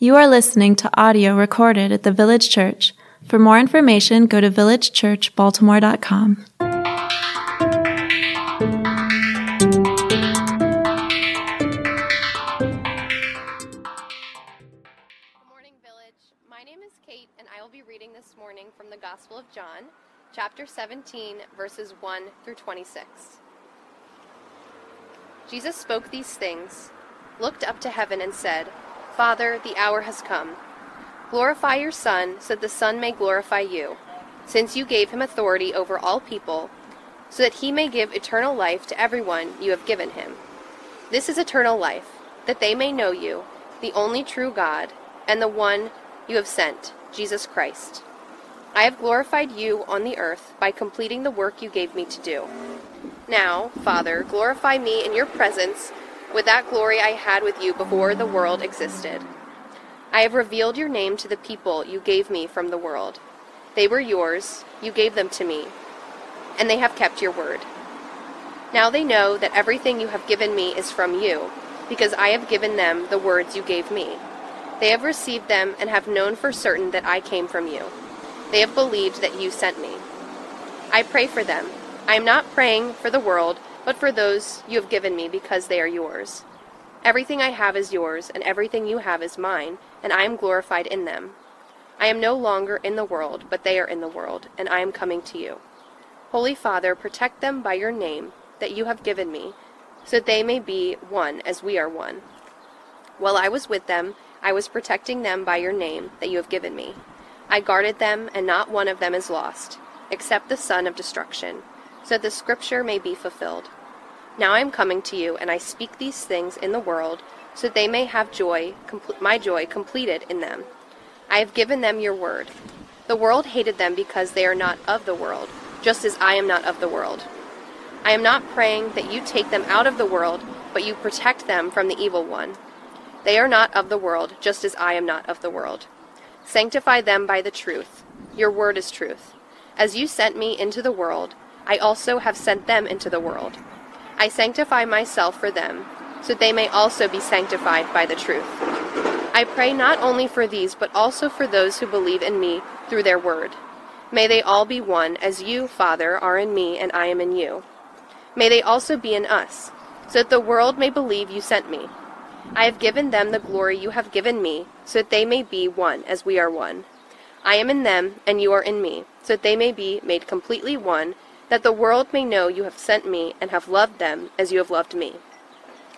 You are listening to audio recorded at the Village Church. For more information, go to villagechurchbaltimore.com. Good morning, Village. My name is Kate, and I will be reading this morning from the Gospel of John, chapter 17, verses 1 through 26. Jesus spoke these things, looked up to heaven, and said, Father, the hour has come. Glorify your Son, so that the Son may glorify you, since you gave him authority over all people, so that he may give eternal life to everyone you have given him. This is eternal life, that they may know you, the only true God, and the one you have sent, Jesus Christ. I have glorified you on the earth by completing the work you gave me to do. Now, Father, glorify me in your presence with that glory I had with you before the world existed. I have revealed your name to the people you gave me from the world. They were yours, you gave them to me, and they have kept your word. Now they know that everything you have given me is from you, because I have given them the words you gave me. They have received them and have known for certain that I came from you. They have believed that you sent me. I pray for them. I am not praying for the world, but for those you have given me because they are yours. Everything I have is yours, and everything you have is mine, and I am glorified in them. I am no longer in the world, but they are in the world, and I am coming to you. Holy Father, protect them by your name that you have given me, so that they may be one as we are one. While I was with them, I was protecting them by your name that you have given me. I guarded them, and not one of them is lost, except the son of destruction, so that the scripture may be fulfilled. Now I am coming to you, and I speak these things in the world, so that they may have joy, my joy completed in them. I have given them your word. The world hated them because they are not of the world, just as I am not of the world. I am not praying that you take them out of the world, but you protect them from the evil one. They are not of the world, just as I am not of the world. Sanctify them by the truth. Your word is truth. As you sent me into the world, I also have sent them into the world. I sanctify myself for them, so that they may also be sanctified by the truth. I pray not only for these, but also for those who believe in me through their word. May they all be one, as you, Father, are in me and I am in you. May they also be in us, so that the world may believe you sent me. I have given them the glory you have given me, so that they may be one as we are one. I am in them, and you are in me, so that they may be made completely one, that the world may know you have sent me and have loved them as you have loved me.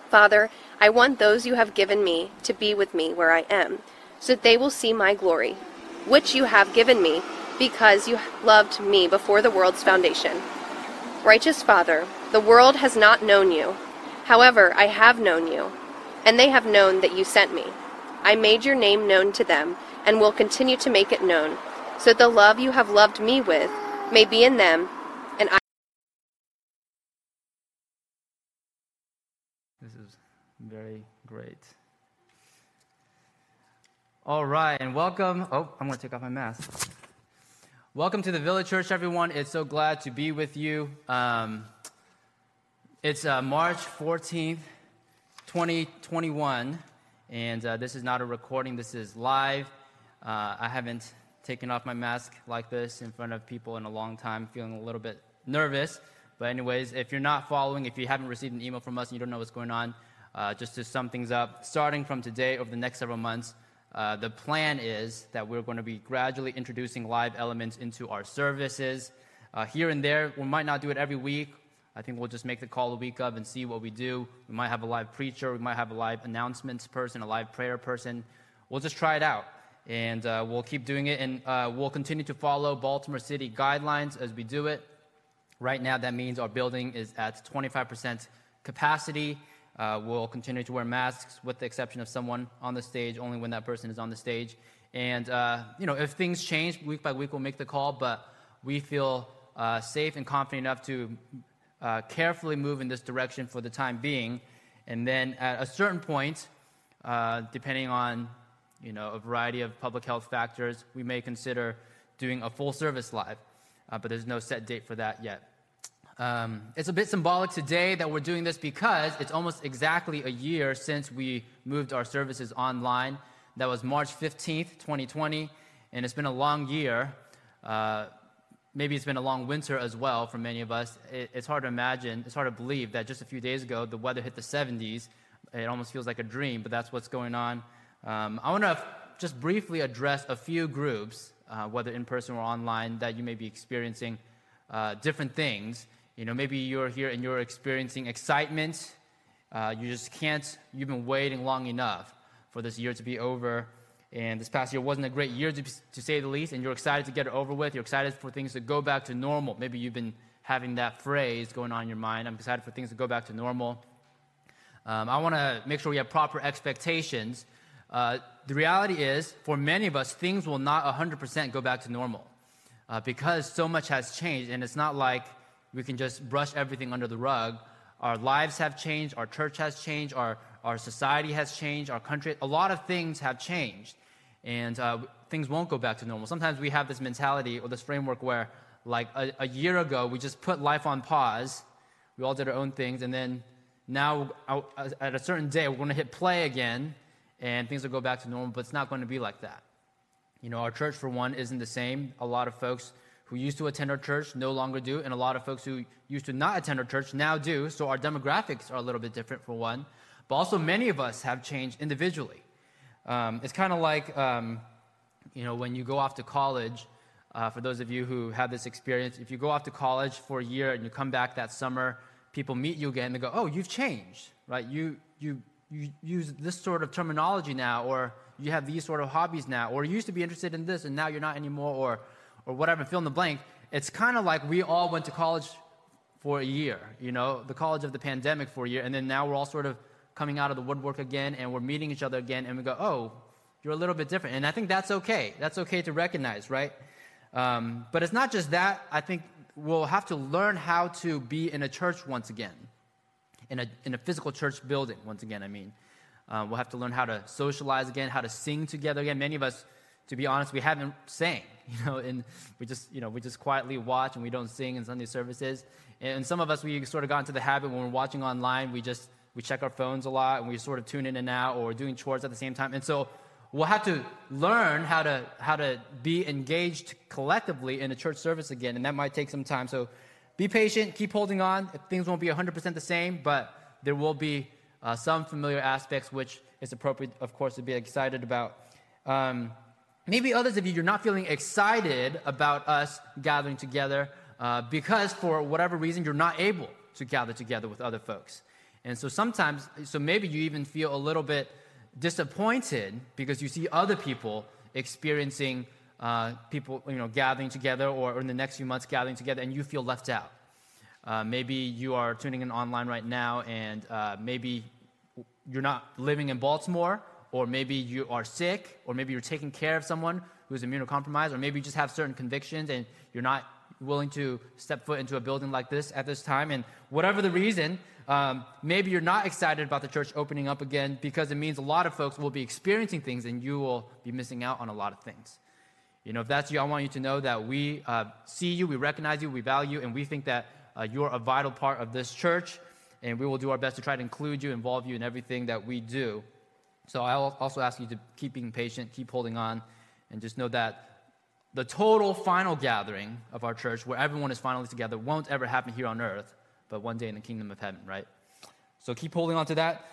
Father, I want those you have given me to be with me where I am, so that they will see my glory, which you have given me, because you loved me before the world's foundation. Righteous Father, the world has not known you. However, I have known you, and they have known that you sent me. I made your name known to them, and will continue to make it known, so that the love you have loved me with may be in them, and I. This is very great. All right, and welcome. Oh, I'm going to take off my mask. Welcome to the Village Church, everyone. It's so glad to be with you. Um, it's uh, March 14th, 2021, and uh, this is not a recording, this is live. Uh, I haven't taken off my mask like this in front of people in a long time, feeling a little bit nervous. But, anyways, if you're not following, if you haven't received an email from us and you don't know what's going on, uh, just to sum things up, starting from today over the next several months, uh, the plan is that we're going to be gradually introducing live elements into our services. Uh, here and there, we might not do it every week. I think we'll just make the call a week of and see what we do. We might have a live preacher, we might have a live announcements person, a live prayer person. We'll just try it out. And uh, we'll keep doing it, and uh, we'll continue to follow Baltimore City guidelines as we do it. Right now, that means our building is at 25% capacity. Uh, we'll continue to wear masks with the exception of someone on the stage, only when that person is on the stage. And, uh, you know, if things change week by week, we'll make the call, but we feel uh, safe and confident enough to uh, carefully move in this direction for the time being. And then at a certain point, uh, depending on, you know, a variety of public health factors, we may consider doing a full service live. Uh, but there's no set date for that yet. Um, it's a bit symbolic today that we're doing this because it's almost exactly a year since we moved our services online. That was March 15th, 2020, and it's been a long year. Uh, maybe it's been a long winter as well for many of us. It, it's hard to imagine, it's hard to believe that just a few days ago the weather hit the 70s. It almost feels like a dream, but that's what's going on. Um, I want to f- just briefly address a few groups, uh, whether in person or online, that you may be experiencing uh, different things. You know, maybe you're here and you're experiencing excitement. Uh, you just can't, you've been waiting long enough for this year to be over. And this past year wasn't a great year, to, to say the least, and you're excited to get it over with. You're excited for things to go back to normal. Maybe you've been having that phrase going on in your mind. I'm excited for things to go back to normal. Um, I want to make sure we have proper expectations. Uh, the reality is, for many of us, things will not 100% go back to normal uh, because so much has changed, and it's not like we can just brush everything under the rug. Our lives have changed, our church has changed, our, our society has changed, our country, a lot of things have changed and uh, things won't go back to normal. Sometimes we have this mentality or this framework where, like a, a, year ago, we just put life on pause. We all did our own things, and then now uh, at a certain day, we're going to hit play again, and things will go back to normal. But it's not going to be like that. You know, our church, for one, isn't the same. A lot of folks who used to attend our church no longer do, and a lot of folks who used to not attend our church now do. So our demographics are a little bit different, for one. But also, many of us have changed individually. Um, it's kind of like, um, you know, when you go off to college, uh, for those of you who have this experience, if you go off to college for a year and you come back that summer, people meet you again and they go, oh, you've changed, right? You, you, you use this sort of terminology now, or you have these sort of hobbies now, or you used to be interested in this and now you're not anymore, or, or whatever, fill in the blank. It's kind of like we all went to college for a year, you know, the college of the pandemic for a year, and then now we're all sort of coming out of the woodwork again and we're meeting each other again and we go, oh, you're a little bit different. And I think that's okay. That's okay to recognize, right? Um, but it's not just that. I think we'll have to learn how to be in a church once again, in a, in a physical church building, once again, I mean. Uh, we'll have to learn how to socialize again, how to sing together again. Many of us, to be honest, we haven't sang, you know, and we just, you know, we just quietly watch and we don't sing in Sunday services. And some of us, we sort of got into the habit when we're watching online, we just we check our phones a lot and we sort of tune in and out or doing chores at the same time. And so we'll have to learn how to, how to be engaged collectively in a church service again, and that might take some time. So be patient, keep holding on. Things won't be 100% the same, but there will be uh, some familiar aspects which is appropriate, of course, to be excited about. Um, maybe others of you, you're not feeling excited about us gathering together uh, because for whatever reason, you're not able to gather together with other folks. And so sometimes, so maybe you even feel a little bit disappointed because you see other people experiencing uh, people, you know, gathering together or, in the next few months gathering together and you feel left out. Uh, maybe you are tuning in online right now and uh, maybe you're not living in Baltimore or maybe you are sick or maybe you're taking care of someone who's immunocompromised or maybe you just have certain convictions and you're not willing to step foot into a building like this at this time. And whatever the reason, um, maybe you're not excited about the church opening up again because it means a lot of folks will be experiencing things and you will be missing out on a lot of things. You know, if that's you, I want you to know that we uh, see you, we recognize you, we value you, and we think that uh, you're a vital part of this church, and we will do our best to try to include you, involve you in everything that we do. So I'll also ask you to keep being patient, keep holding on, and just know that the total final gathering of our church, where everyone is finally together, won't ever happen here on earth, but one day in the kingdom of heaven, right? So keep holding on to that.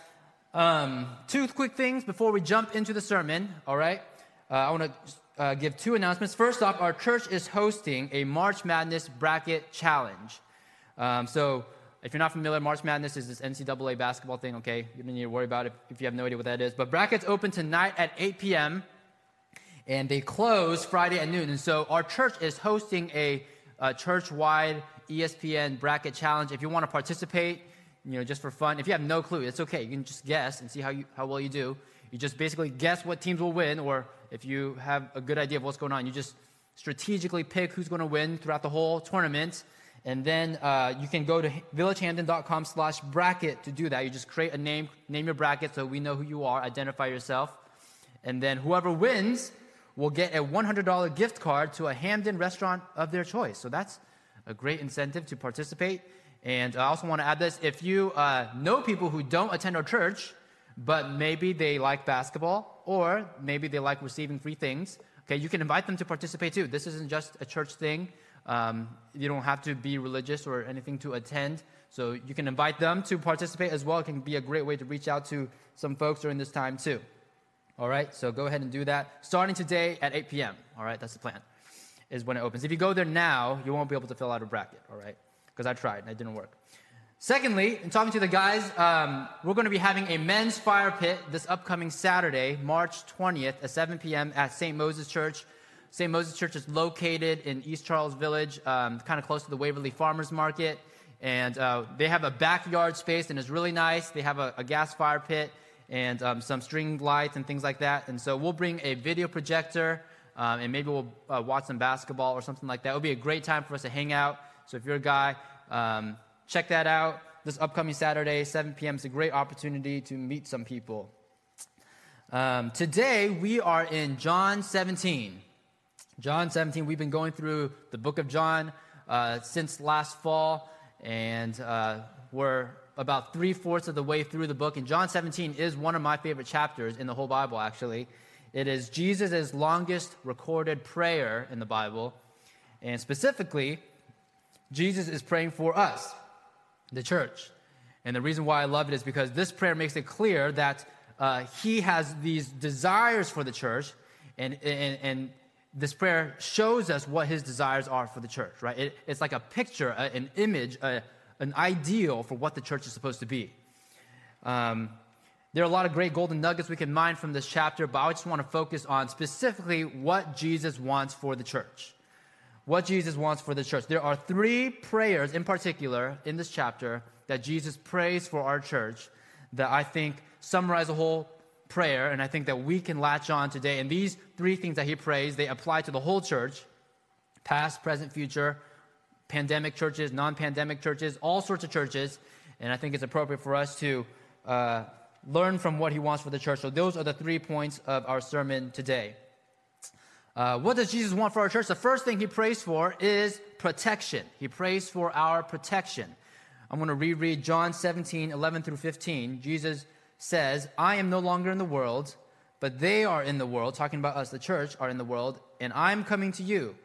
Um, two quick things before we jump into the sermon, all right? Uh, I want to uh, give two announcements. First off, our church is hosting a March Madness Bracket Challenge. Um, so if you're not familiar, March Madness is this NCAA basketball thing, okay? You don't need to worry about it if you have no idea what that is. But brackets open tonight at 8 p.m and they close Friday at noon. And so our church is hosting a, a church-wide ESPN bracket challenge. If you want to participate, you know, just for fun, if you have no clue, it's okay. You can just guess and see how, you, how well you do. You just basically guess what teams will win, or if you have a good idea of what's going on, you just strategically pick who's going to win throughout the whole tournament. And then uh, you can go to villagehampton.com slash bracket to do that. You just create a name, name your bracket so we know who you are, identify yourself. And then whoever wins will get a $100 gift card to a Hampden restaurant of their choice. So that's a great incentive to participate. And I also want to add this if you uh, know people who don't attend our church, but maybe they like basketball or maybe they like receiving free things. Okay, you can invite them to participate too. This isn't just a church thing. Um, you don't have to be religious or anything to attend. So you can invite them to participate as well. It can be a great way to reach out to some folks during this time too. All right, so go ahead and do that. Starting today at 8 p.m. All right, that's the plan, is when it opens. If you go there now, you won't be able to fill out a bracket, all right? Because I tried and it didn't work. Secondly, in talking to the guys, um, we're going to be having a men's fire pit this upcoming Saturday, March 20th at 7 p.m. at St. Moses Church. St. Moses Church is located in East Charles Village, um, kind of close to the Waverly Farmers Market. And uh, they have a backyard space and it's really nice. They have a, a gas fire pit and um, some string lights and things like that. And so we'll bring a video projector um, and maybe we'll uh, watch some basketball or something like that. It'll be a great time for us to hang out. So if you're a guy, um, check that out. This upcoming Saturday, 7 p.m. is a great opportunity to meet some people. Um, today, we are in John 17. John 17, we've been going through the book of John uh, since last fall, and uh, we're about three fourths of the way through the book. And John 17 is one of my favorite chapters in the whole Bible, actually. It is Jesus' longest recorded prayer in the Bible. And specifically, Jesus is praying for us the church. And the reason why I love it is because this prayer makes it clear that uh, he has these desires for the church, and, and, and this prayer shows us what his desires are for the church, right? It, it's like a picture, a, an image, a, an ideal for what the church is supposed to be. Um, there are a lot of great golden nuggets we can mine from this chapter, but I just want to focus on specifically what Jesus wants for the church what Jesus wants for the church. There are three prayers in particular in this chapter that Jesus prays for our church that I think summarize the whole prayer, and I think that we can latch on today. And these three things that he prays, they apply to the whole church past, present, future, pandemic churches, non pandemic churches, all sorts of churches. And I think it's appropriate for us to uh, learn from what he wants for the church. So, those are the three points of our sermon today. Uh, what does Jesus want for our church? The first thing he prays for is protection. He prays for our protection. I'm going to reread John 17, 11 through 15. Jesus says, I am no longer in the world, but they are in the world, talking about us, the church, are in the world, and I'm coming to you.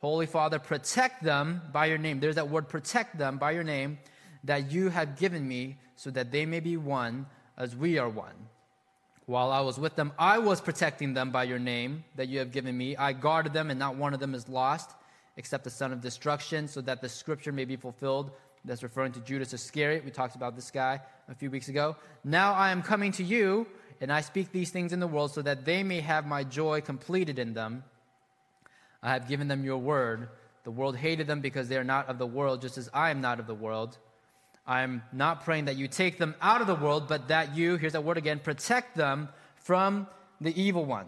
Holy Father, protect them by your name. There's that word, protect them by your name, that you have given me, so that they may be one as we are one. While I was with them, I was protecting them by your name that you have given me. I guarded them, and not one of them is lost, except the son of destruction, so that the scripture may be fulfilled. That's referring to Judas Iscariot. We talked about this guy a few weeks ago. Now I am coming to you, and I speak these things in the world, so that they may have my joy completed in them. I have given them your word. The world hated them because they are not of the world, just as I am not of the world. I'm not praying that you take them out of the world, but that you, here's that word again, protect them from the evil one.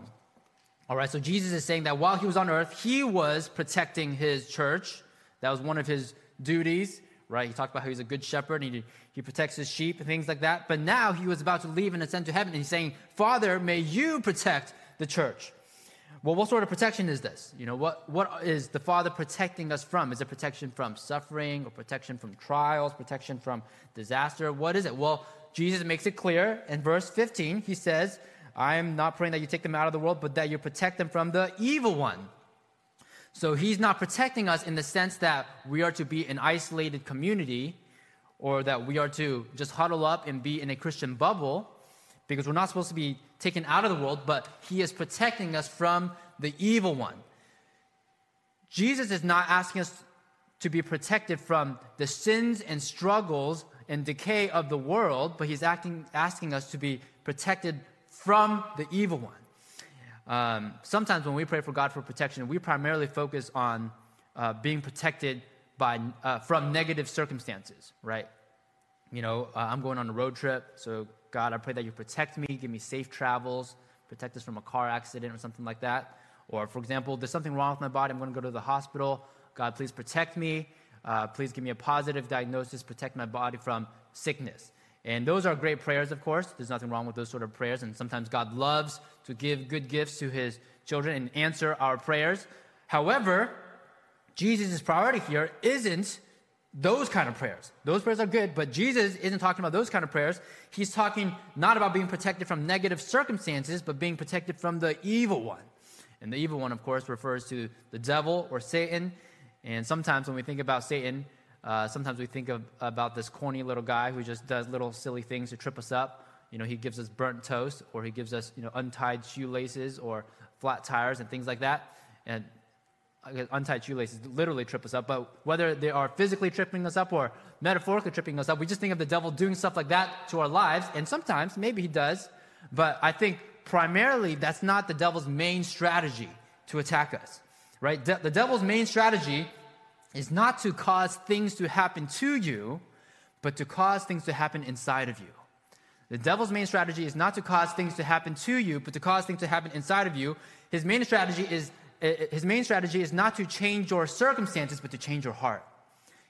All right, so Jesus is saying that while he was on earth, he was protecting his church. That was one of his duties, right? He talked about how he's a good shepherd and he, he protects his sheep and things like that. But now he was about to leave and ascend to heaven, and he's saying, Father, may you protect the church. Well, what sort of protection is this? You know, what, what is the Father protecting us from? Is it protection from suffering or protection from trials, protection from disaster? What is it? Well, Jesus makes it clear in verse 15. He says, I am not praying that you take them out of the world, but that you protect them from the evil one. So he's not protecting us in the sense that we are to be an isolated community or that we are to just huddle up and be in a Christian bubble because we're not supposed to be taken out of the world, but he is protecting us from the evil one. Jesus is not asking us to be protected from the sins and struggles and decay of the world, but he's acting, asking us to be protected from the evil one. Um, sometimes when we pray for God for protection, we primarily focus on uh, being protected by, uh, from negative circumstances, right? You know, uh, I'm going on a road trip, so God, I pray that you protect me, give me safe travels, protect us from a car accident or something like that. Or, for example, there's something wrong with my body, I'm going to go to the hospital. God, please protect me. Uh, please give me a positive diagnosis, protect my body from sickness. And those are great prayers, of course. There's nothing wrong with those sort of prayers. And sometimes God loves to give good gifts to his children and answer our prayers. However, Jesus' priority here isn't those kind of prayers. Those prayers are good, but Jesus isn't talking about those kind of prayers. He's talking not about being protected from negative circumstances, but being protected from the evil one. And the evil one, of course, refers to the devil or Satan. And sometimes when we think about Satan, uh, sometimes we think of, about this corny little guy who just does little silly things to trip us up. You know, he gives us burnt toast, or he gives us, you know, untied shoelaces or flat tires and things like that. And untied shoelaces literally trip us up, but whether they are physically tripping us up or metaphorically tripping us up, we just think of the devil doing stuff like that to our lives. And sometimes, maybe he does, but I think primarily that's not the devil's main strategy to attack us, right? De- the devil's main strategy is not to cause things to happen to you, but to cause things to happen inside of you. The devil's main strategy is not to cause things to happen to you, but to cause things to happen inside of you. His main strategy is his main strategy is not to change your circumstances, but to change your heart.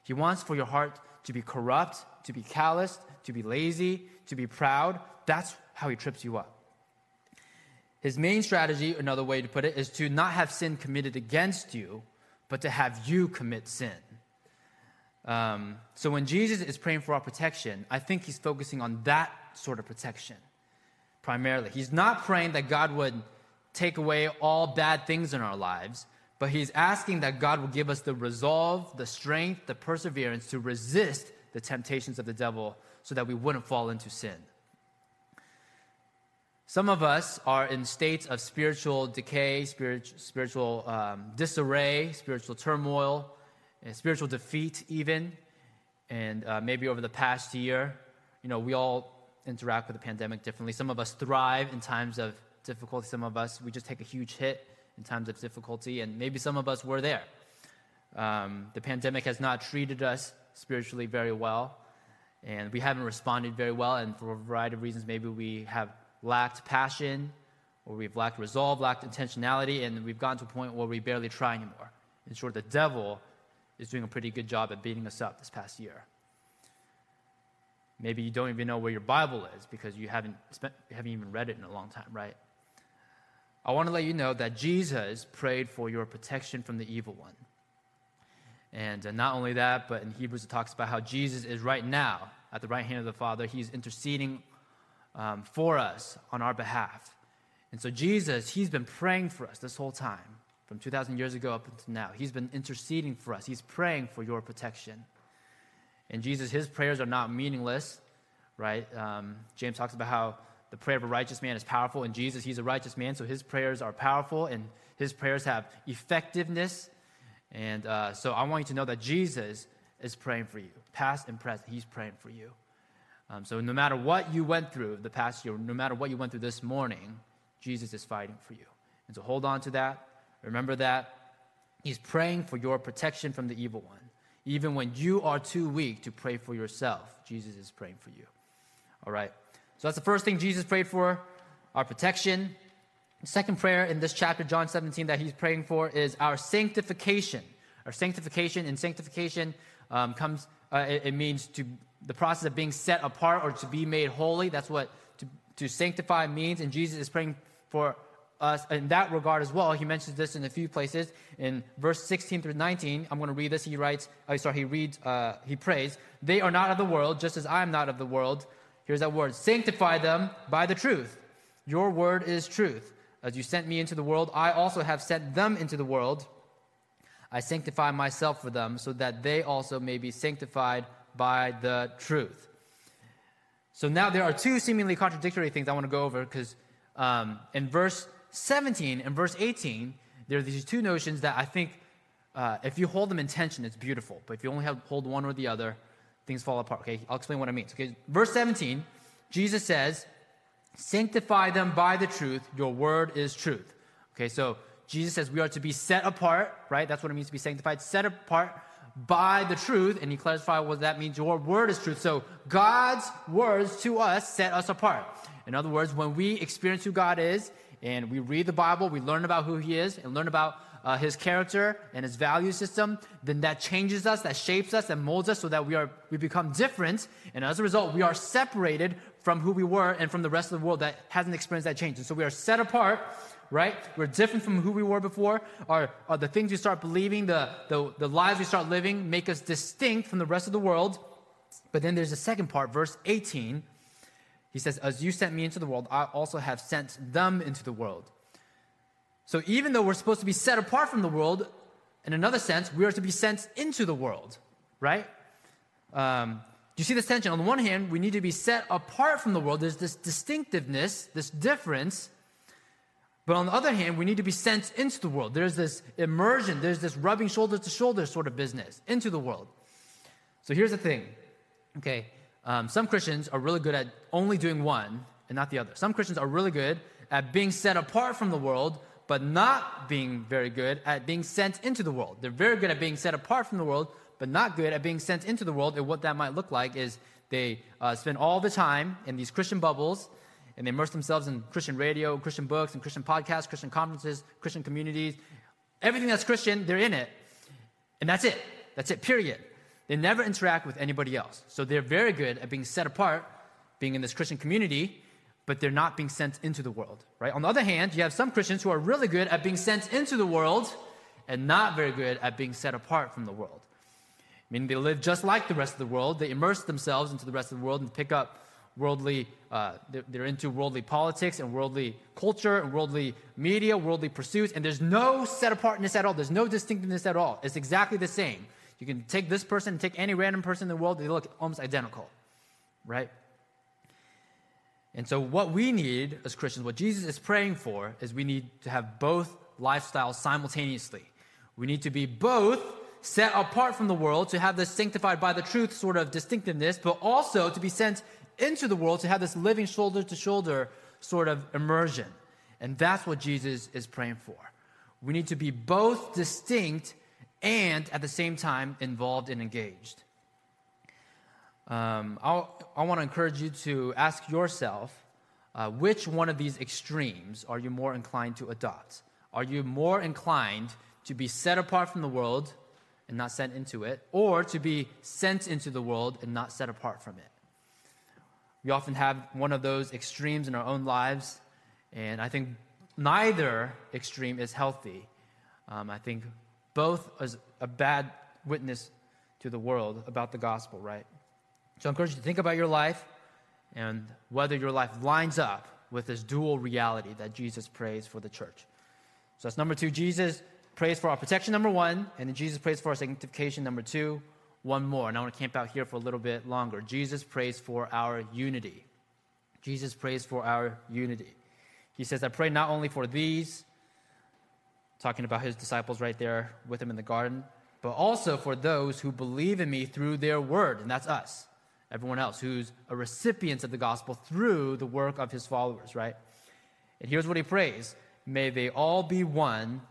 He wants for your heart to be corrupt, to be calloused, to be lazy, to be proud. That's how he trips you up. His main strategy, another way to put it, is to not have sin committed against you, but to have you commit sin. Um, so when Jesus is praying for our protection, I think he's focusing on that sort of protection primarily. He's not praying that God would take away all bad things in our lives, but he's asking that God will give us the resolve, the strength, the perseverance to resist the temptations of the devil so that we wouldn't fall into sin. Some of us are in states of spiritual decay, spiritual, spiritual um, disarray, spiritual turmoil, spiritual defeat, even. And uh, maybe over the past year, you know, we all interact with the pandemic differently. Some of us thrive in times of difficulty. Some of us, we just take a huge hit in times of difficulty, and maybe some of us were there. Um, the pandemic has not treated us spiritually very well, and we haven't responded very well. And for a variety of reasons, maybe we have lacked passion, or we've lacked resolve, lacked intentionality, and we've gotten to a point where we barely try anymore. In short, the devil is doing a pretty good job at beating us up this past year. Maybe you don't even know where your Bible is because you haven't, spent, you haven't even read it in a long time, right? I want to let you know that Jesus prayed for your protection from the evil one. And uh, not only that, but in Hebrews it talks about how Jesus is right now at the right hand of the Father. He's interceding um, for us on our behalf. And so, Jesus, He's been praying for us this whole time, from 2,000 years ago up until now. He's been interceding for us, He's praying for your protection. And Jesus, His prayers are not meaningless, right? Um, James talks about how the prayer of a righteous man is powerful, and Jesus, he's a righteous man, so his prayers are powerful, and his prayers have effectiveness. And uh, so I want you to know that Jesus is praying for you, past and present. He's praying for you. Um, so no matter what you went through the past year, no matter what you went through this morning, Jesus is fighting for you. And so hold on to that. Remember that. He's praying for your protection from the evil one. Even when you are too weak to pray for yourself, Jesus is praying for you. All right. So that's the first thing Jesus prayed for our protection. Second prayer in this chapter, John 17, that he's praying for is our sanctification. Our sanctification, and sanctification um, comes, uh, it, it, means to the process of being set apart or to be made holy. That's what to, to sanctify means. And Jesus is praying for us in that regard as well. He mentions this in a few places. In verse 16 through 19, I'm going to read this. He writes, oh, sorry, he reads, uh, he prays, They are not of the world, just as I am not of the world. Here's that word sanctify them by the truth. Your word is truth. As you sent me into the world, I also have sent them into the world. I sanctify myself for them, so that they also may be sanctified by the truth. So now there are two seemingly contradictory things I want to go over because um, in verse 17 and verse 18, there are these two notions that I think uh, if you hold them in tension, it's beautiful. But if you only have, hold one or the other, things fall apart. Okay, I'll explain what it means. Okay, verse 17, Jesus says, Sanctify them by the truth, your word is truth. Okay, so Jesus says we are to be set apart, right? That's what it means to be sanctified, set apart by the truth. And he clarified what that means. Your word is truth. So God's words to us set us apart. In other words, when we experience who God is and we read the Bible, we learn about who he is and learn about uh, his character and his value system, then that changes us, that shapes us, and molds us so that we are we become different. And as a result, we are separated from who we were and from the rest of the world that hasn't experienced that change. And so we are set apart right? We're different from who we were before. Our, our the things we start believing, the, the, the lives we start living make us distinct from the rest of the world. But then there's a second part, verse 18. He says, As you sent me into the world, I also have sent them into the world. So even though we're supposed to be set apart from the world, in another sense, we are to be sent into the world, right? Um, do you see this tension? On the one hand, we need to be set apart from the world. There's this distinctiveness, this difference. But on the other hand, we need to be sent into the world. There's this immersion, there's this rubbing shoulder to shoulder sort of business into the world. So here's the thing, okay? Um, some Christians are really good at only doing one and not the other. Some Christians are really good at being set apart from the world, but not being very good at being sent into the world. They're very good at being set apart from the world, but not good at being sent into the world. And what that might look like is they uh, spend all the time in these Christian bubbles and they immerse themselves in Christian radio, Christian books, and Christian podcasts, Christian conferences, Christian communities. Everything that's Christian, they're in it. And that's it. That's it, period. They never interact with anybody else. So they're very good at being set apart, being in this Christian community, but they're not being sent into the world, right? On the other hand, you have some Christians who are really good at being sent into the world and not very good at being set apart from the world. Meaning they live just like the rest of the world. They immerse themselves into the rest of the world and pick up worldly, uh, they're, they're into worldly politics and worldly culture and worldly media, worldly pursuits, and there's no set apartness at all. There's no distinctiveness at all. It's exactly the same. You can take this person, take any random person in the world, they look almost identical, right? And so, what we need as Christians, what Jesus is praying for, is we need to have both lifestyles simultaneously. We need to be both set apart from the world, to have this sanctified by the truth sort of distinctiveness, but also to be sent into the world to have this living shoulder to shoulder sort of immersion. And that's what Jesus is praying for. We need to be both distinct and at the same time involved and engaged. Um, i want to encourage you to ask yourself uh, which one of these extremes are you more inclined to adopt? Are you more inclined to be set apart from the world and not sent into it, or to be sent into the world and not set apart from it? We often have one of those extremes in our own lives, and I think neither extreme is healthy. Um, I think both is a bad witness to the world about the gospel, right? So I encourage you to think about your life and whether your life lines up with this dual reality that Jesus prays for the church. So that's number two. Jesus prays for our protection, number one, and then Jesus prays for our sanctification, number two. One more, and I want to camp out here for a little bit longer. Jesus prays for our unity. Jesus prays for our unity. He says, I pray not only for these, talking about his disciples right there with him in the garden, but also for those who believe in me through their word, and that's us everyone else who's a recipient of the gospel through the work of his followers, right? And here's what he prays May they all be one,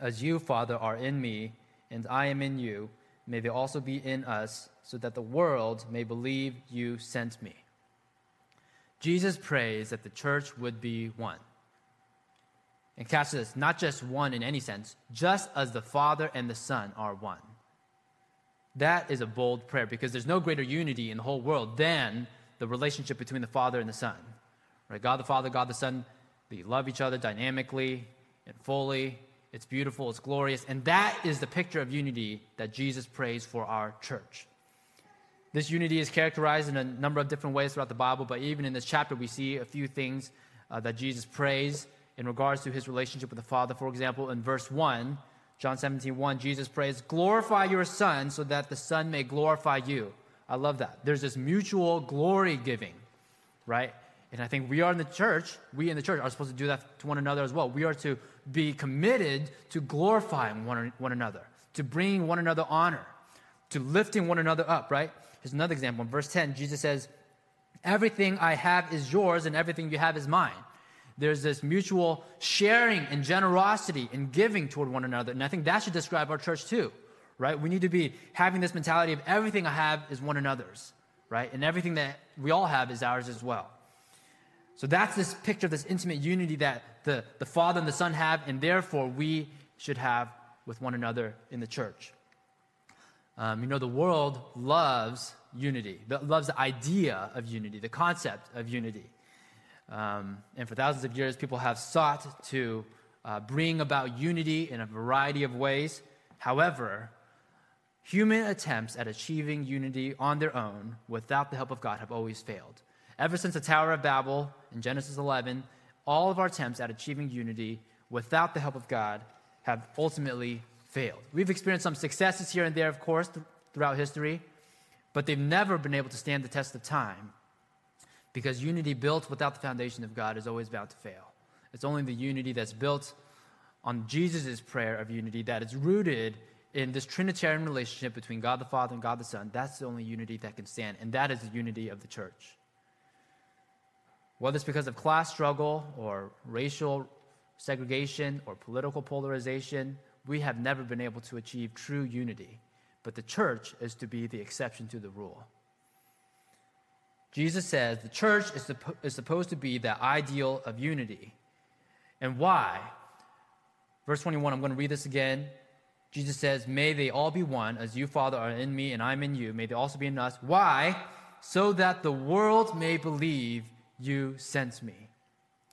as you, Father, are in me, and I am in you. May they also be in us, so that the world may believe you sent me. Jesus prays that the church would be one. And catch this, not just one in any sense, just as the Father and the Son are one. That is a bold prayer because there's no greater unity in the whole world than the relationship between the Father and the Son. Right? God the Father, God the Son, they love each other dynamically and fully. It's beautiful, it's glorious, and that is the picture of unity that Jesus prays for our church. This unity is characterized in a number of different ways throughout the Bible, but even in this chapter, we see a few things uh, that Jesus prays in regards to his relationship with the Father. For example, in verse 1, John 17, 1, Jesus prays, Glorify your Son so that the Son may glorify you. I love that. There's this mutual glory giving, right? And I think we are in the church, we in the church are supposed to do that to one another as well. We are to be committed to glorifying one, one another, to bringing one another honor, to lifting one another up, right? Here's another example. In verse 10, Jesus says, Everything I have is yours, and everything you have is mine there's this mutual sharing and generosity and giving toward one another. And I think that should describe our church too, right? We need to be having this mentality of everything I have is one another's, right? And everything that we all have is ours as well. So that's this picture of this intimate unity that the, the Father and the Son have, and therefore we should have with one another in the church. Um, you know, the world loves unity, loves the idea of unity, the concept of unity. Um, and for thousands of years, people have sought to uh, bring about unity in a variety of ways. However, human attempts at achieving unity on their own without the help of God have always failed. Ever since the Tower of Babel in Genesis 11, all of our attempts at achieving unity without the help of God have ultimately failed. We've experienced some successes here and there, of course, th- throughout history, but they've never been able to stand the test of time because unity built without the foundation of God is always bound to fail. It's only the unity that's built on Jesus' prayer of unity that is rooted in this Trinitarian relationship between God the Father and God the Son. That's the only unity that can stand, and that is the unity of the church. Whether it's because of class struggle or racial segregation or political polarization, we have never been able to achieve true unity. But the church is to be the exception to the rule. Jesus says the church is, is supposed to be the ideal of unity. And why? Verse 21, I'm going to read this again. Jesus says, May they all be one, as you, Father, are in me and I'm in you. May they also be in us. Why? So that the world may believe you sent me.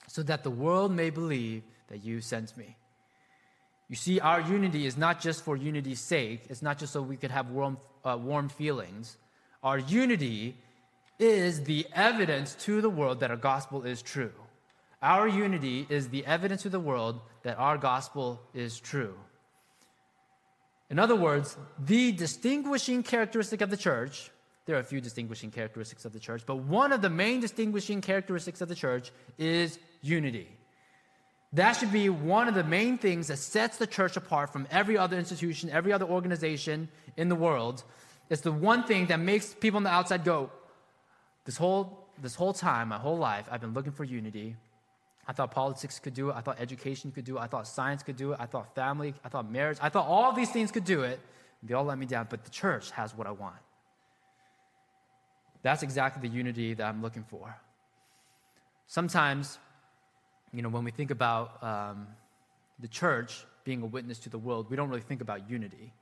So that the world may believe that you sent me. You see, our unity is not just for unity's sake, it's not just so we could have warm, uh, warm feelings. Our unity is the evidence to the world that our gospel is true. Our unity is the evidence to the world that our gospel is true. In other words, the distinguishing characteristic of the church, there are a few distinguishing characteristics of the church, but one of the main distinguishing characteristics of the church is unity. That should be one of the main things that sets the church apart from every other institution, every other organization in the world. It's the one thing that makes people on the outside go, this whole, this whole time, my whole life, I've been looking for unity. I thought politics could do it. I thought education could do it. I thought science could do it. I thought family. I thought marriage. I thought all these things could do it. They all let me down. But the church has what I want. That's exactly the unity that I'm looking for. Sometimes, you know, when we think about um, the church being a witness to the world, we don't really think about unity.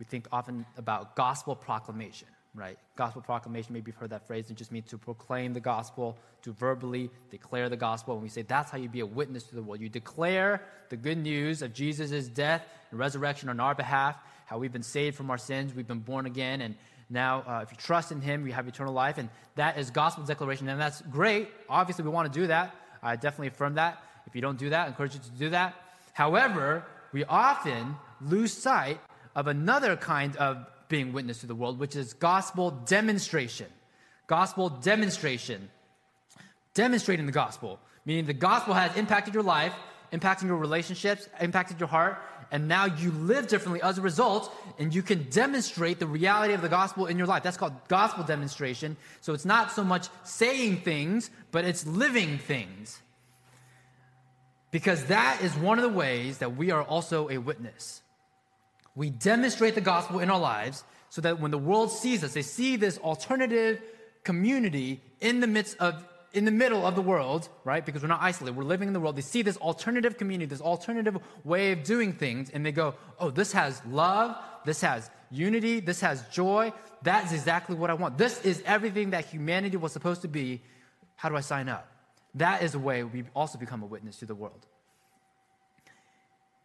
We think often about gospel proclamation right? Gospel proclamation, maybe you've heard that phrase. It just means to proclaim the gospel, to verbally declare the gospel. And we say that's how you be a witness to the world. You declare the good news of Jesus' death and resurrection on our behalf, how we've been saved from our sins, we've been born again, and now uh, if you trust in Him, we have eternal life. And that is gospel declaration, and that's great. Obviously, we want to do that. I definitely affirm that. If you don't do that, I encourage you to do that. However, we often lose sight of another kind of being witness to the world, which is gospel demonstration. Gospel demonstration. Demonstrating the gospel, meaning the gospel has impacted your life, impacting your relationships, impacted your heart, and now you live differently as a result, and you can demonstrate the reality of the gospel in your life. That's called gospel demonstration. So it's not so much saying things, but it's living things. Because that is one of the ways that we are also a witness. We demonstrate the gospel in our lives so that when the world sees us, they see this alternative community in the midst of in the middle of the world, right? Because we're not isolated, we're living in the world. They see this alternative community, this alternative way of doing things, and they go, "Oh, this has love, this has unity, this has joy. That is exactly what I want. This is everything that humanity was supposed to be. How do I sign up?" That is a way we also become a witness to the world.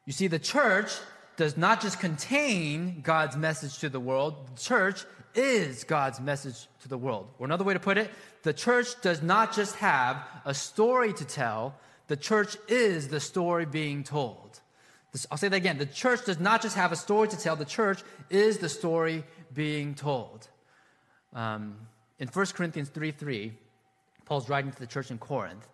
You see, the church does not just contain God's message to the world, the church is God's message to the world. Or another way to put it, the church does not just have a story to tell, the church is the story being told. I'll say that again. The church does not just have a story to tell, the church is the story being told. Um, in 1 Corinthians 3 3, Paul's writing to the church in Corinth,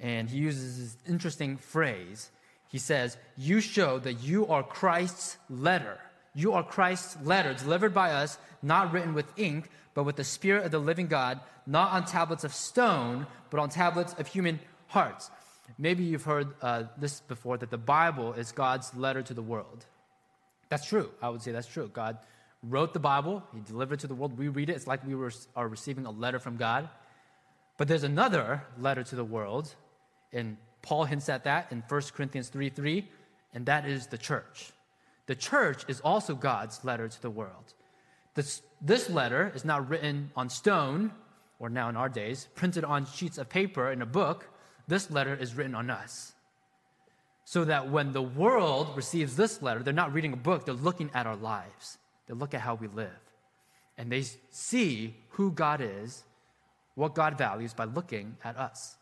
and he uses this interesting phrase he says, You show that you are Christ's letter. You are Christ's letter, delivered by us, not written with ink, but with the Spirit of the living God, not on tablets of stone, but on tablets of human hearts. Maybe you've heard uh, this before that the Bible is God's letter to the world. That's true. I would say that's true. God wrote the Bible, He delivered it to the world. We read it, it's like we were, are receiving a letter from God. But there's another letter to the world in Paul hints at that in 1 Corinthians 3 3, and that is the church. The church is also God's letter to the world. This, this letter is not written on stone, or now in our days, printed on sheets of paper in a book, this letter is written on us. So that when the world receives this letter, they're not reading a book, they're looking at our lives. They look at how we live. And they see who God is, what God values by looking at us.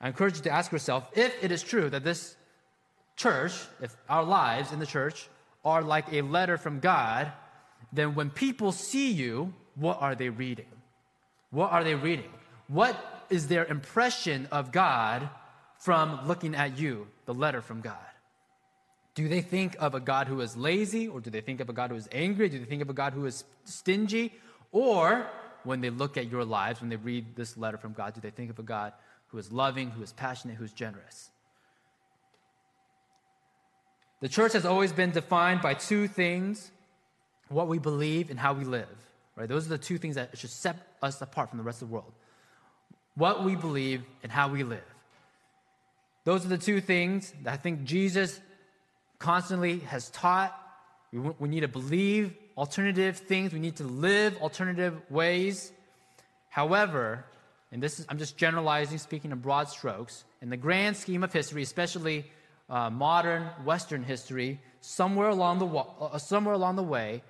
I encourage you to ask yourself if it is true that this church, if our lives in the church are like a letter from God, then when people see you, what are they reading? What are they reading? What is their impression of God from looking at you, the letter from God? Do they think of a God who is lazy, or do they think of a God who is angry? Do they think of a God who is stingy? Or when they look at your lives, when they read this letter from God, do they think of a God who is loving, who is passionate, who is generous? The church has always been defined by two things what we believe and how we live. Right? Those are the two things that should set us apart from the rest of the world. What we believe and how we live. Those are the two things that I think Jesus constantly has taught. We, we need to believe alternative things, we need to live alternative ways. However, and this is, I'm just generalizing, speaking in broad strokes, in the grand scheme of history, especially uh, modern Western history, somewhere along the uh, somewhere along the way,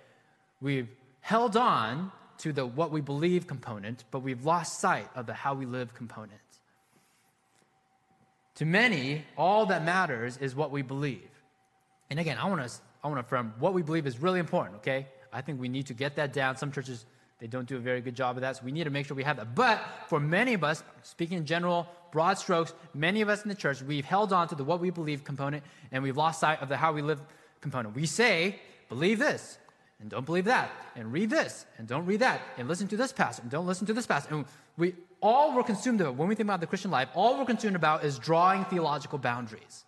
we've held on to the what we believe component, but we've lost sight of the how we live component. To many, all that matters is what we believe. And again, I want to I want to affirm what we believe is really important. Okay, I think we need to get that down. Some churches they don't do a very good job of that, so we need to make sure we have that. But for many of us, speaking in general, broad strokes, many of us in the church, we've held on to the what we believe component and we've lost sight of the how we live component. We say, believe this and don't believe that, and read this and don't read that, and listen to this passage and don't listen to this passage. And we all we're consumed about when we think about the Christian life, all we're concerned about is drawing theological boundaries,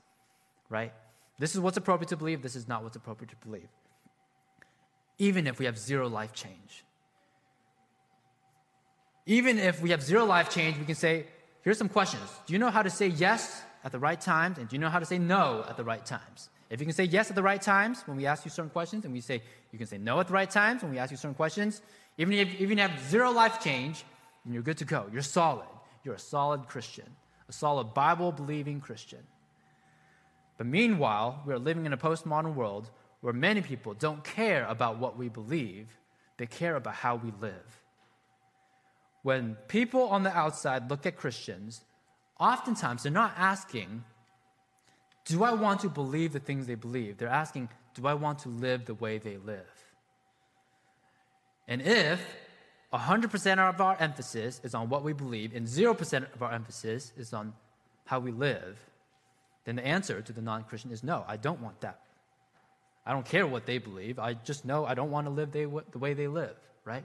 right? This is what's appropriate to believe, this is not what's appropriate to believe. Even if we have zero life change. Even if we have zero life change, we can say, here's some questions. Do you know how to say yes at the right times? And do you know how to say no at the right times? If you can say yes at the right times when we ask you certain questions, and we say you can say no at the right times when we ask you certain questions, even if even you have zero life change, you're good to go. You're solid. You're a solid Christian, a solid Bible believing Christian. But meanwhile, we are living in a postmodern world where many people don't care about what we believe, they care about how we live. When people on the outside look at Christians, oftentimes they're not asking, Do I want to believe the things they believe? They're asking, Do I want to live the way they live? And if 100% of our emphasis is on what we believe and 0% of our emphasis is on how we live, then the answer to the non Christian is no, I don't want that. I don't care what they believe. I just know I don't want to live they, the way they live, right?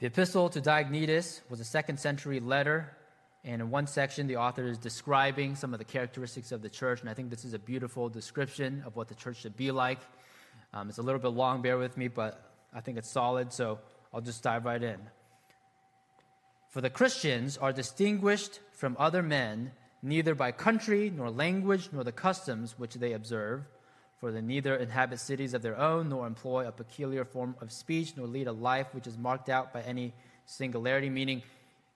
The epistle to Diognetus was a second century letter, and in one section, the author is describing some of the characteristics of the church, and I think this is a beautiful description of what the church should be like. Um, it's a little bit long, bear with me, but I think it's solid, so I'll just dive right in. For the Christians are distinguished from other men neither by country, nor language, nor the customs which they observe, for they neither inhabit cities of their own, nor employ a peculiar form of speech, nor lead a life which is marked out by any singularity, meaning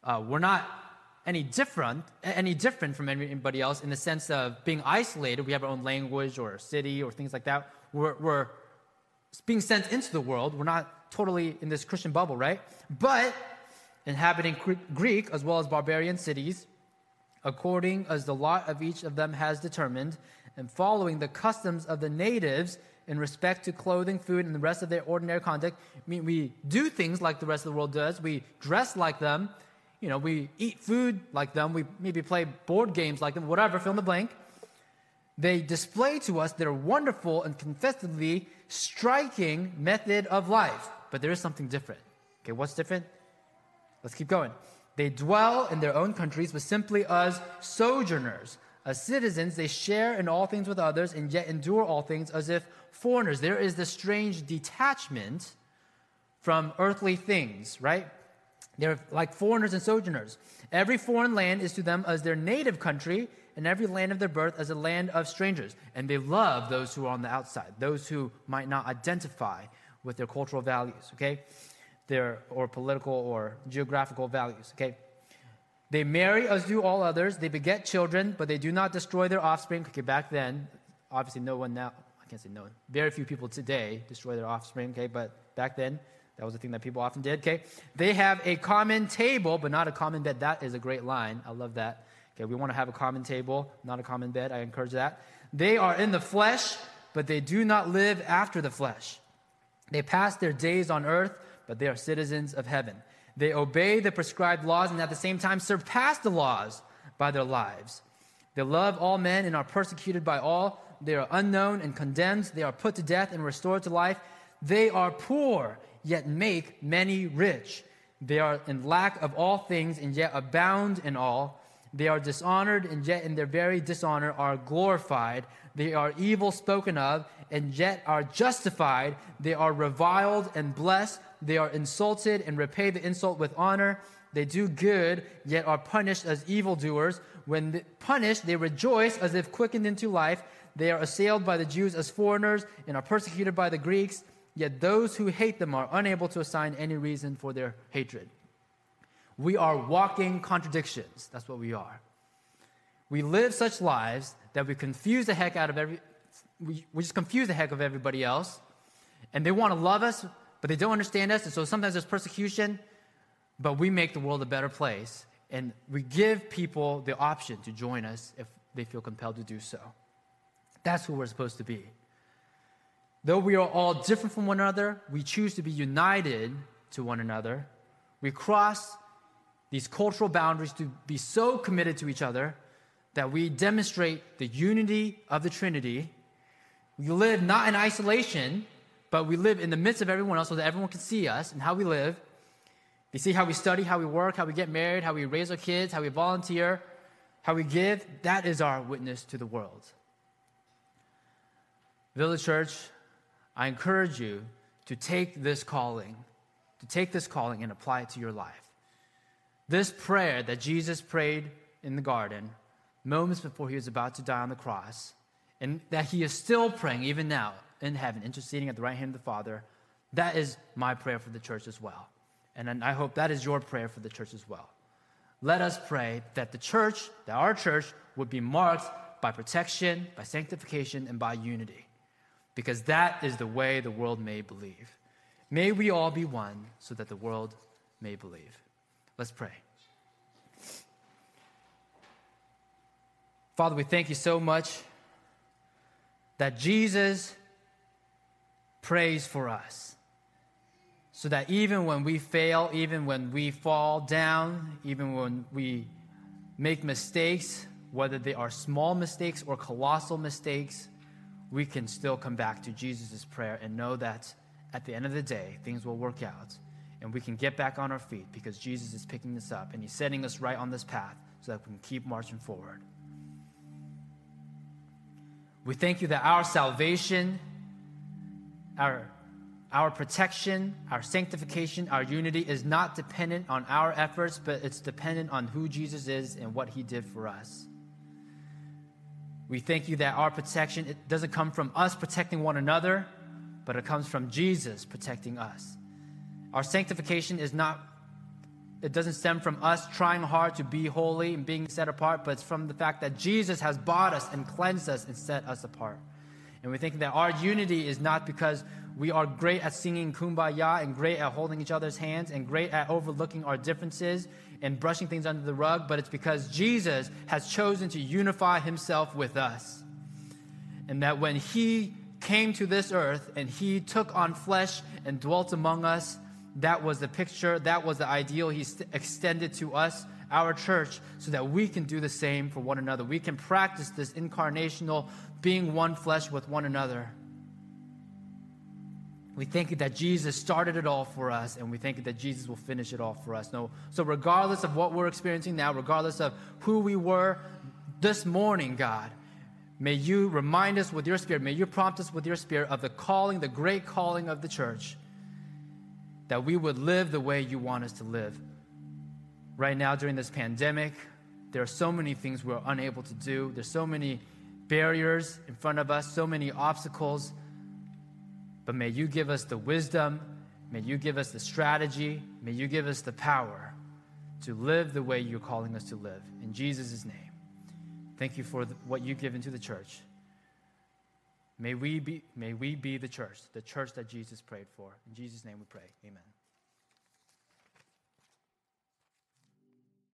uh, we're not any different, any different from anybody else in the sense of being isolated. We have our own language or city or things like that. We're, we're being sent into the world. We're not totally in this Christian bubble, right? But inhabiting Greek as well as barbarian cities, according as the lot of each of them has determined, and following the customs of the natives in respect to clothing, food, and the rest of their ordinary conduct. I mean, we do things like the rest of the world does. We dress like them. You know, we eat food like them. We maybe play board games like them, whatever, fill in the blank. They display to us their wonderful and confessedly striking method of life. But there is something different. Okay, what's different? Let's keep going. They dwell in their own countries, but simply as sojourners. As citizens, they share in all things with others and yet endure all things as if foreigners. There is this strange detachment from earthly things, right? They're like foreigners and sojourners. Every foreign land is to them as their native country, and every land of their birth as a land of strangers. And they love those who are on the outside, those who might not identify with their cultural values, okay? Their, or political or geographical values, okay? They marry as do all others. They beget children, but they do not destroy their offspring. Okay, back then, obviously, no one now, I can't say no one, very few people today destroy their offspring, okay, but back then, that was a thing that people often did, okay? They have a common table, but not a common bed. That is a great line. I love that. Okay, we want to have a common table, not a common bed. I encourage that. They are in the flesh, but they do not live after the flesh. They pass their days on earth, but they are citizens of heaven. They obey the prescribed laws and at the same time surpass the laws by their lives. They love all men and are persecuted by all. They are unknown and condemned. They are put to death and restored to life. They are poor, yet make many rich. They are in lack of all things and yet abound in all. They are dishonored, and yet in their very dishonor are glorified. They are evil spoken of, and yet are justified. They are reviled and blessed. They are insulted and repay the insult with honor. They do good, yet are punished as evildoers. When punished, they rejoice as if quickened into life. They are assailed by the Jews as foreigners and are persecuted by the Greeks. Yet those who hate them are unable to assign any reason for their hatred. We are walking contradictions. That's what we are. We live such lives that we confuse the heck out of every, we, we just confuse the heck of everybody else. And they want to love us, but they don't understand us. And so sometimes there's persecution, but we make the world a better place. And we give people the option to join us if they feel compelled to do so. That's who we're supposed to be. Though we are all different from one another, we choose to be united to one another. We cross these cultural boundaries to be so committed to each other that we demonstrate the unity of the Trinity. We live not in isolation, but we live in the midst of everyone else so that everyone can see us and how we live. They see how we study, how we work, how we get married, how we raise our kids, how we volunteer, how we give. That is our witness to the world. Village Church, I encourage you to take this calling, to take this calling and apply it to your life. This prayer that Jesus prayed in the garden, moments before he was about to die on the cross, and that he is still praying even now in heaven, interceding at the right hand of the Father, that is my prayer for the church as well. And I hope that is your prayer for the church as well. Let us pray that the church, that our church, would be marked by protection, by sanctification, and by unity. Because that is the way the world may believe. May we all be one so that the world may believe. Let's pray. Father, we thank you so much that Jesus prays for us. So that even when we fail, even when we fall down, even when we make mistakes, whether they are small mistakes or colossal mistakes, we can still come back to Jesus' prayer and know that at the end of the day, things will work out and we can get back on our feet because Jesus is picking us up and He's setting us right on this path so that we can keep marching forward. We thank you that our salvation, our, our protection, our sanctification, our unity is not dependent on our efforts, but it's dependent on who Jesus is and what He did for us. We thank you that our protection it doesn't come from us protecting one another, but it comes from Jesus protecting us. Our sanctification is not, it doesn't stem from us trying hard to be holy and being set apart, but it's from the fact that Jesus has bought us and cleansed us and set us apart. And we think that our unity is not because we are great at singing kumbaya and great at holding each other's hands and great at overlooking our differences and brushing things under the rug, but it's because Jesus has chosen to unify himself with us. And that when he came to this earth and he took on flesh and dwelt among us, that was the picture, that was the ideal he extended to us, our church, so that we can do the same for one another. We can practice this incarnational being one flesh with one another. We think that Jesus started it all for us, and we think that Jesus will finish it all for us. No, so, regardless of what we're experiencing now, regardless of who we were this morning, God, may you remind us with your spirit, may you prompt us with your spirit of the calling, the great calling of the church that we would live the way you want us to live. Right now, during this pandemic, there are so many things we're unable to do. There's so many barriers in front of us, so many obstacles. But may you give us the wisdom, may you give us the strategy, may you give us the power to live the way you're calling us to live. In Jesus' name. Thank you for the, what you've given to the church. May we, be, may we be the church, the church that Jesus prayed for. In Jesus' name we pray. Amen.